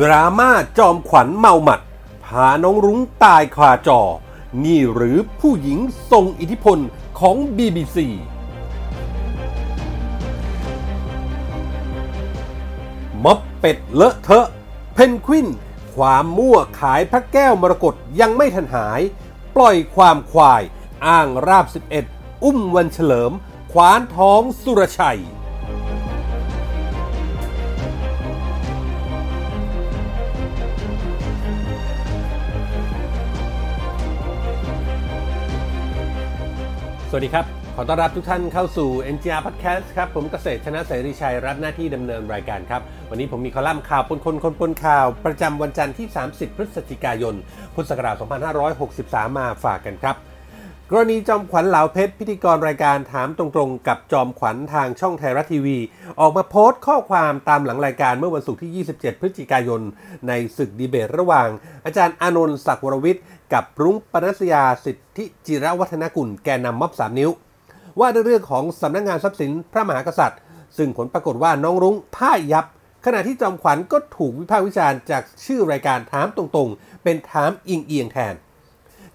ดราม่าจอมขวัญเมาหมัด พาน้องรุ้งตายคาจอ นี่หรือผู้หญิงทรงอิทธิพลของ BBC ม็อบเป็ดเลอะเทอะ เพนกวิน ความมั่วขายพระแก้วมรกตยังไม่ทันหาย ปล่อยความควาย อ้างราบ 11 อุ้มวันเฉลิม ขวานท้องสุรชัย สวัสดีครับ ขอต้อนรับทุกท่านเข้าสู่ NGR Podcast ครับ ผมเกษตรชนะเสรีชัย รับหน้าที่ดำเนินรายการครับ วันนี้ผมมีคอลัมน์ข่าวปนคนคนปนข่าว ประจำวันจันทร์ที่ 30 พฤศจิกายน พุทธศักราช 2563 มาฝากกันครับ กรณีจอมขวัญเหลาเพชรพิธีกรรายการถามตรงๆ กับจอมขวัญทางช่องไทยรัฐทีวี ออกมาโพสต์ข้อความตามหลังรายการเมื่อวันศุกร์ที่ 27 พฤศจิกายน ในศึกดีเบตระหว่าง อาจารย์อานนท์ศักดิ์วรวิทย์กับรุ้งปนัสยาสิทธิจิรวัฒนกุลแกนนำม็อบสามนิ้ว ว่าด้วยเรื่องของสำนักงงานทรัพย์สินพระมหากษัตริย์ ซึ่งผลปรากฏว่าน้องรุ้งพ่ายยับ ขณะที่จอมขวัญก็ถูกวิพากษ์วิจารณ์จากชื่อรายการถามตรงๆ เป็นถามอิงเอียงแทน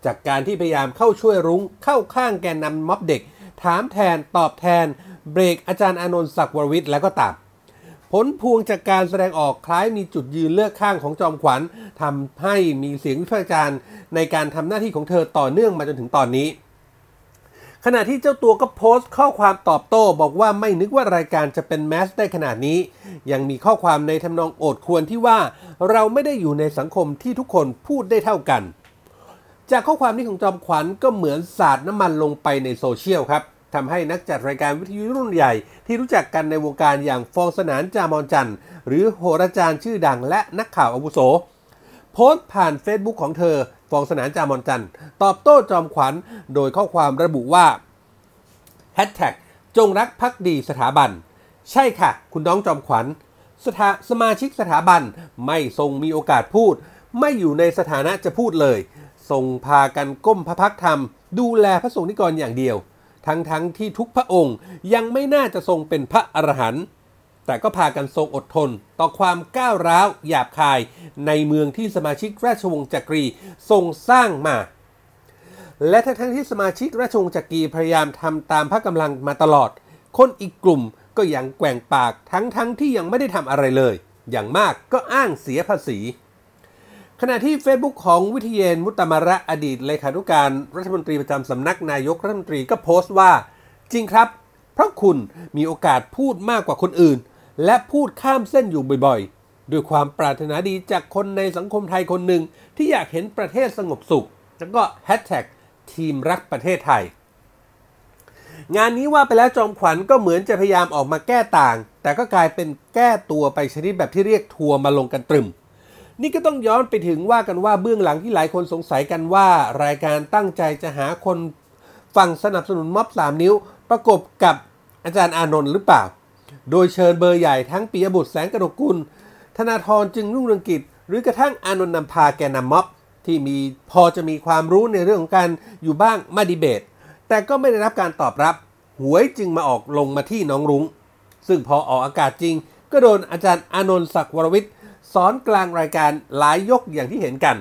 จากการที่พยายามเข้าช่วยรุ้งเข้าข้างแกนนำม็อบเด็ก ถามแทนตอบแทน เบรกอาจารย์อานนท์ศักดิ์วรวิทย์แล้วก็ตามผลพวงจากการแสดงออกคล้ายมีจุดยืนเลือกข้างของจอมขวัญทำให้มีเสียงวิพากษ์วิจารณ์ในการทำหน้าที่ของเธอต่อเนื่องมาจนถึงตอนนี้ ขณะที่เจ้าตัวก็โพสต์ข้อความตอบโต้บอกว่าไม่นึกว่ารายการจะเป็นแมสได้ขนาดนี้ ยังมีข้อความในทำนองโอดควรที่ว่า เราไม่ได้อยู่ในสังคมที่ทุกคนพูดได้เท่ากัน จากข้อความนี้ของจอมขวัญก็เหมือนสาดน้ำมันลงไปในโซเชียลครับทำให้นักจัดรายการวิทยุรุ่นใหญ่ ที่รู้จักกันในวงการอย่างฟองสนานจามอนจันทร์หรือโหราจารย์ชื่อดังและนักข่าวอาวุโส โพสต์ผ่าน Facebook ของเธอ ฟองสนานจามอนจันทร์ตอบโต้จอมขวัญ โดยข้อความระบุว่าแฮชแท็กจงรักภักดีสถาบัน ใช่ค่ะ คุณน้องจอมขวัญสถาสมาชิกสถาบันไม่ทรงมีโอกาสพูด ไม่อยู่ในสถานะจะพูดเลย ทรงพากันก้มพระพักธรรม ดูแลพระสงฆ์นิกรอย่างเดียว ทั้งทั้งที่ทุกพระองค์ยังไม่น่าจะทรงเป็นพระอรหันต์แต่ก็พากันทรงอดทนต่อความก้าวร้าวหยาบคายในเมืองที่สมาชิกราชวงศ์จักรีทรงสร้างมา และทั้งที่สมาชิกราชวงศ์จักรีพยายามทำตามพระกำลังมาตลอด คนอีกกลุ่มก็ยังแกว่งปากทั้งทั้งที่ยังไม่ได้ทำอะไรเลย อย่างมากก็อ้างเสียภาษี ขณะที่ Facebook ของวิทยเยนมุตตมระอดีตเลขานุการรัฐมนตรีประจำสำนักนายกรัฐมนตรีก็โพสต์ว่า จริงครับ เพราะคุณมีโอกาสพูดมากกว่าคนอื่น และพูดข้ามเส้นอยู่บ่อยๆ ด้วยความปรารถนาดีจากคนในสังคมไทยคนหนึ่ง ที่อยากเห็นประเทศสงบสุข แล้วก็แฮชแท็กทีมรักประเทศไทย งานนี้ว่าไปแล้วจอมขวัญก็เหมือนจะพยายามออกมาแก้ต่าง แต่ก็กลายเป็นแก้ตัวไปชนิดแบบที่เรียกทัวร์มาลงกันตรึม นี่ก็ต้องย้อนไปถึงว่ากันว่าเบื้องหลังที่หลายคนสงสัยกันว่า รายการตั้งใจจะหาคนฝั่งสนับสนุนม็อบสามนิ้ว ประกบกับอาจารย์อานนท์หรือเปล่า โดยเชิญเบอร์ใหญ่ทั้งปิยบุตรแสงกระดกกุล ธนาธรจึงรุ่งเรืองกิจ หรือกระทั่งอานนท์นำพาแกนนำม็อบ ที่มีพอจะมีความรู้ในเรื่องของการอยู่บ้างมาดีเบต แต่ก็ไม่ได้รับการตอบรับ หวยจึงมาออกลงมาที่น้องรุง้ง ซึ่งพอออกอากาศจริง ก็โดนอาจารย์อานนท์ศักดิ์วรวิทย์ สอนกลางรายการหลายยกอย่างที่เห็นกัน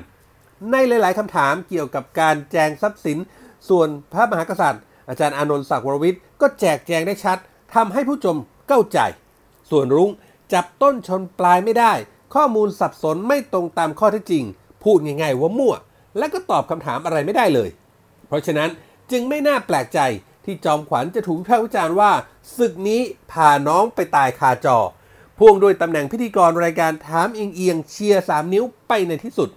ในหลาย ๆคำถามเกี่ยวกับการแจงทรัพย์สิน ส่วนพระมหากษัตริย์ อาจารย์อานนท์ศักดิ์วรวิทย์ก็แจกแจงได้ชัดทำให้ผู้ชมเข้าใจ ส่วนรุ้งจับต้นชนปลายไม่ได้ ข้อมูลสับสนไม่ตรงตามข้อเท็จจริง พูดง่ายๆว่ามั่ว และก็ตอบคำถามอะไรไม่ได้เลย เพราะฉะนั้นจึงไม่น่าแปลกใจที่จอมขวัญจะถูกวิพากษ์วิจารณ์ว่าศึกนี้พาน้องไปตายคาจอ พ่วงด้วยตำแหน่งพิธีกรรายการถามเอียงเอียงเชียร์สามนิ้วไปในที่สุด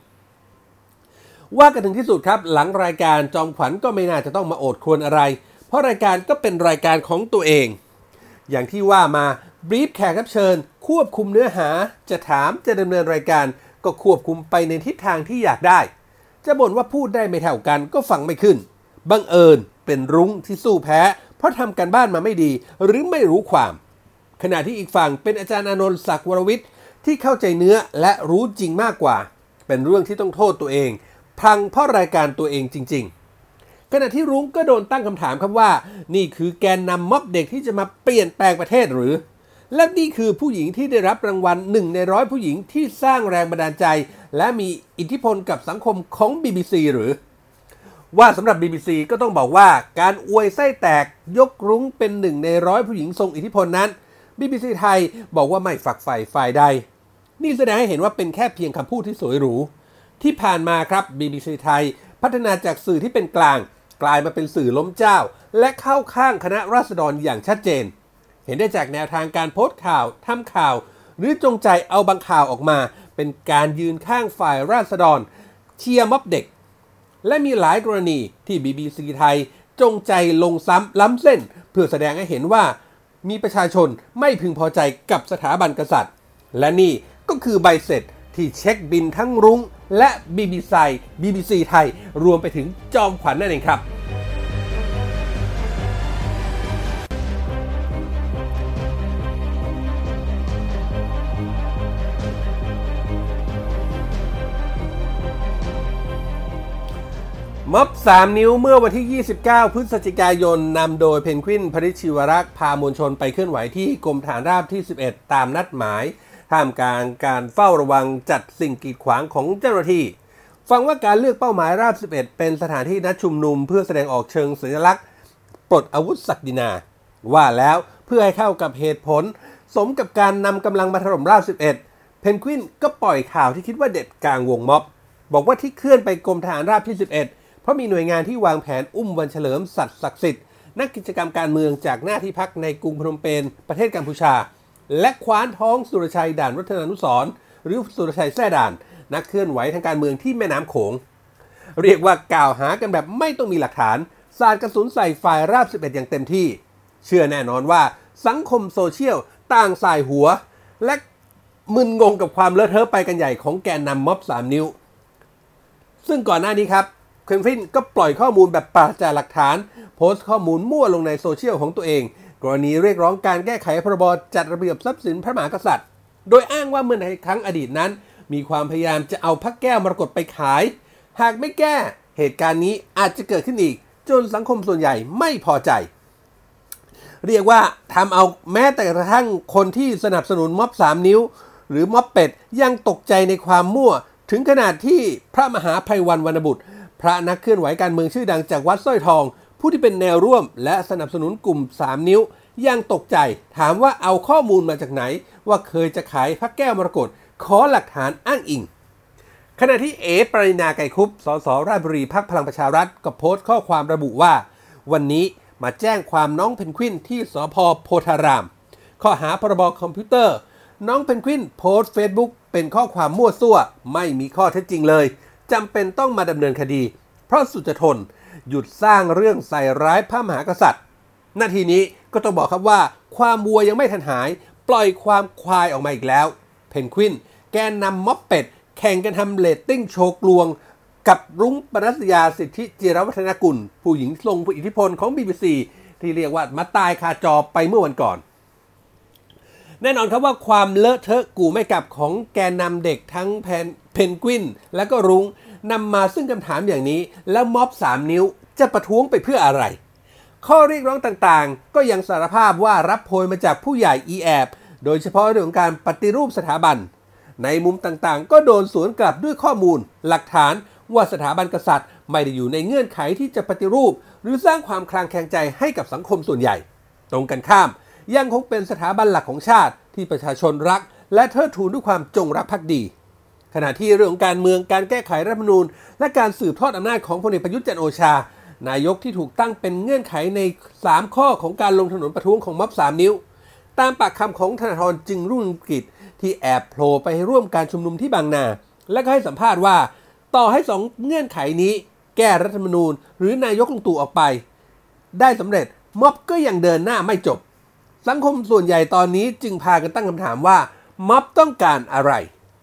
ว่ากันถึงที่สุดครับ หลังรายการจอมขวัญก็ไม่น่าจะต้องมาโอดครวรอะไร เพราะรายการก็เป็นรายการของตัวเอง อย่างที่ว่ามาบรีฟแขกรับเชิญ ควบคุมเนื้อหา จะถามจะดำเนินรายการ ก็ควบคุมไปในทิศทางที่อยากได้ จะบ่นว่าพูดได้ไม่เท่ากันก็ฟังไม่ขึ้นบังเอิญเป็นรุ้งที่สู้แพ้ เพราะทำการบ้านมาไม่ดีหรือไม่รู้ความ ขณะที่อีกฝั่งเป็นอาจารย์อนนท์ศักดิ์วรวิทย์ที่เข้าใจเนื้อและรู้จริงมากกว่า เป็นเรื่องที่ต้องโทษตัวเอง พังเพราะรายการตัวเองจริง ๆ ขณะที่รุ้งก็โดนตั้งคำถามครับว่า นี่คือแกนนำม็อบเด็กที่จะมาเปลี่ยนแปลงประเทศหรือ และนี่คือผู้หญิงที่ได้รับรางวัลหนึ่งในร้อยผู้หญิงที่สร้างแรงบันดาลใจ และมีอิทธิพลกับสังคมของ BBC หรือว่าสำหรับ BBC ก็ต้องบอกว่าการอวยไส้แตกยกรุ้งเป็นหนึ่งในร้อยผู้หญิงทรงอิทธิพลนั้น BBC ไทยบอกว่าไม่ฝักใฝ่ฝ่ายใด นี่แสดงให้เห็นว่าเป็นแค่เพียงคำพูดที่สวยหรู ที่ผ่านมาครับ BBC ไทย พัฒนาจากสื่อที่เป็นกลาง กลายมาเป็นสื่อล้มเจ้า และเข้าข้างคณะราษฎรอย่างชัดเจน เห็นได้จากแนวทางการโพสต์ข่าวทำข่าว หรือจงใจเอาบางข่าวออกมา เป็นการยืนข้างฝ่ายราษฎร เชียร์ม็อบเด็ก และมีหลายกรณีที่ BBC ไทยจงใจลงซ้ำล้ำเส้น เพื่อแสดงให้เห็นว่า มีประชาชนไม่พึงพอใจกับสถาบันกษัตริย์ และนี่ก็คือใบเสร็จที่เช็คบินทั้งรุ้งและ BBC BBC ไทยรวมไปถึงจอมขวัญนนั่นเองครับ ม็อบ3 นิ้วเมื่อวันที่ 29 พฤศจิกายนนำโดยเพนกวินพริชิวรักษ์พามวลชนไปเคลื่อนไหวที่กรมฐานราบที่ 11 ตามนัดหมาย ท่ามกลางการเฝ้าระวังจัดสิ่งกีดขวางของเจ้าหน้าที่ ฟังว่าการเลือกเป้าหมายราบ 11 เป็นสถานที่นัดชุมนุมเพื่อแสดงออกเชิงสัญลักษณ์ปลดอาวุธศักดินา ว่าแล้วเพื่อให้เข้ากับเหตุผล สมกับการนำกำลังมาถล่มราบ 11 เพนกวินก็ปล่อยข่าวที่คิดว่าเด็ดกลางวงม็อบ บอกว่าที่เคลื่อนไปกรมทหารราบที่ 11 เพราะมีหน่วยงานที่วางแผนอุ้มวันเฉลิมสัตย์ศักดิ์สิทธิ์นักกิจกรรมการเมืองจากหน้าที่พักในกรุงพนมเปญประเทศกัมพูชา และคว้านท้องสุรชัยด่านวัฒนานุสรณ์หรือสุรชัยแซ่ด่าน นักเคลื่อนไหวทางการเมืองที่แม่น้ำโขง เรียกว่ากล่าวหากันแบบไม่ต้องมีหลักฐานสาดกระสุนใส่ฝ่ายราบ 11 อย่างเต็มที่ เชื่อแน่นอนว่าสังคมโซเชียลต่างส่ายหัว และมึนงงกับความเลอะเทอะไปกันใหญ่ของแกนนำม็อบ 3 นิ้ว ซึ่งก่อนหน้านี้ครับ เพนกวินก็ปล่อยข้อมูลแบบปราศจากหลักฐาน โพสต์ข้อมูลมั่วลงในโซเชียลของตัวเอง กรณีเรียกร้องการแก้ไขพรบจัดระเบียบทรัพย์สินพระมหากษัตริย์ โดยอ้างว่าเมื่อในครั้งอดีตนั้น มีความพยายามจะเอาพระแก้วมรกตไปขาย หากไม่แก้เหตุการณ์นี้อาจจะเกิดขึ้นอีก จนสังคมส่วนใหญ่ไม่พอใจ เรียกว่าทำเอาแม้แต่กระทั่งคนที่สนับสนุนม็อบ3นิ้ว หรือม็อบเป็ดยังตกใจในความมั่วถึงขนาดที่พระมหาภัยวันวรรณบุตร พระนักเคลื่อนไหวการเมืองชื่อดังจากวัดสร้อยทอง ผู้ที่เป็นแนวร่วม และสนับสนุนกลุ่ม 3 นิ้วยังตกใจ ถามว่าเอาข้อมูลมาจากไหน ว่าเคยจะขายพระแก้วมรกตขอหลักฐานอ้างอิง ขณะที่เอปรินาไกรคุปสสราชบุรีพักพลังประชารัฐก็โพสต์ข้อความระบุว่า วันนี้มาแจ้งความน้องเพนกวินที่สภโพธาราม ข้อหาพรบคอมพิวเตอร์ น้องเพนกวินโพสต์เฟซบุ๊กเป็นข้อความมั่วซั่ว ไม่มีข้อเท็จจริงเลย จำเป็นต้องมาดำเนินคดี เพราะสุดทนหยุดสร้างเรื่องใส่ร้ายพระมหากษัตริย์ นาทีนี้ก็ต้องบอกครับว่า ความวัวยังไม่ทันหาย ปล่อยความควายออกมาอีกแล้ว เพนกวิน แกนนำม็อบเป็ด แข่งกันทำเรตติ้งโชว์กลวง กับรุ้งปนัสยาสิทธิจิรวัฒนกุล ผู้หญิงทรงผู้อิทธิพลของ BBC ที่เรียกว่ามาตายคาจอไปเมื่อวันก่อน แน่นอนครับว่าความเลอะเทอะกูไม่กลับของแกนนำเด็กทั้งแพนเพนกวิน และก็รุ้งนำมาซึ่งคำถามอย่างนี้ แล้วม็อบ 3 นิ้วจะประท้วงไปเพื่ออะไร ข้อเรียกร้องต่างๆ ก็ยังสารภาพว่ารับโพยมาจากผู้ใหญ่อีแอบ โดยเฉพาะเรื่องของการปฏิรูปสถาบัน ในมุมต่างๆ ก็โดนสวนกลับด้วยข้อมูล หลักฐานว่าสถาบันกษัตริย์ ไม่ได้อยู่ในเงื่อนไขที่จะปฏิรูป หรือสร้างความคลางแคลงใจให้กับสังคมส่วนใหญ่ ตรงกันข้าม ยังคงเป็นสถาบันหลักของชาติที่ประชาชนรัก และเทิดทูนด้วยความจงรักภักดี ขณะที่เรื่องของการเมืองการแก้ไขรัฐธรรมนูญ และการสืบทอดอำนาจของพลเอกประยุทธ์จันโอชา นายกที่ถูกตั้งเป็นเงื่อนไขใน 3 ข้อของการลงถนนประท้วงของม็อบ3นิ้ว ตามปากคำของธนาธรจึงรุ่งเรืองกิจที่แอบโผล่ไปร่วมการชุมนุมที่บางนา และก็ให้สัมภาษณ์ว่า ต่อให้สองเงื่อนไขนี้ แก้รัฐธรรมนูญ หรือนายกลุงตู่ออกไป ได้สำเร็จม็อบก็ยังเดินหน้าไม่จบ สังคมส่วนใหญ่ตอนนี้จึงพากันตั้งคำถามว่าม็อบต้องการอะไร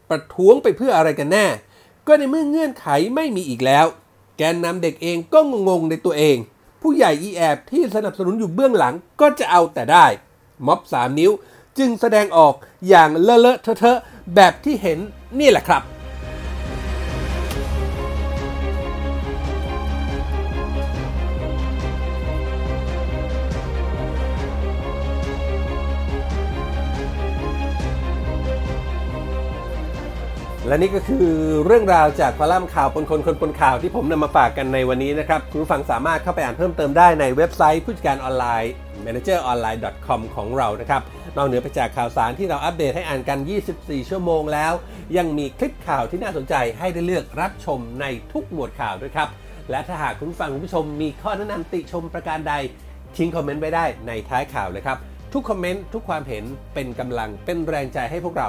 ประท้วงไปเพื่ออะไรกันแน่ ก็ในเมื่อเงื่อนไขไม่มีอีกแล้ว แกนนำเด็กเองก็งงๆในตัวเอง ผู้ใหญ่อีแอบที่สนับสนุนอยู่เบื้องหลังก็จะเอาแต่ได้ ม็อบ 3 นิ้วจึงแสดงออกอย่างเลอะเลอะเทอะแบบที่เห็นนี่แหละครับ และนี่ก็คือเรื่องราวจากคอลัมน์ข่าวปนคนคนปนข่าวที่ผมนำมาฝากกันในวันนี้นะครับ คุณผู้ฟังสามารถเข้าไปอ่านเพิ่มเติมได้ในเว็บไซต์ผู้จัดการออนไลน์ manageronline.com ของเรานะครับ นอกเหนือไปจากข่าวสารที่เราอัปเดตให้อ่านกัน 24 ชั่วโมงแล้ว ยังมีคลิปข่าวที่น่าสนใจให้ได้เลือกรับชมในทุกหมวดข่าวด้วยครับ และถ้าหากคุณผู้ฟังคุณผู้ชมมีข้อแนะนำติชมประการใดทิ้งคอมเมนต์ไว้ได้ในท้ายข่าวเลยครับ ทุกคอมเมนต์ทุกความเห็นเป็นกำลังเป็นแรงใจให้พวกเรา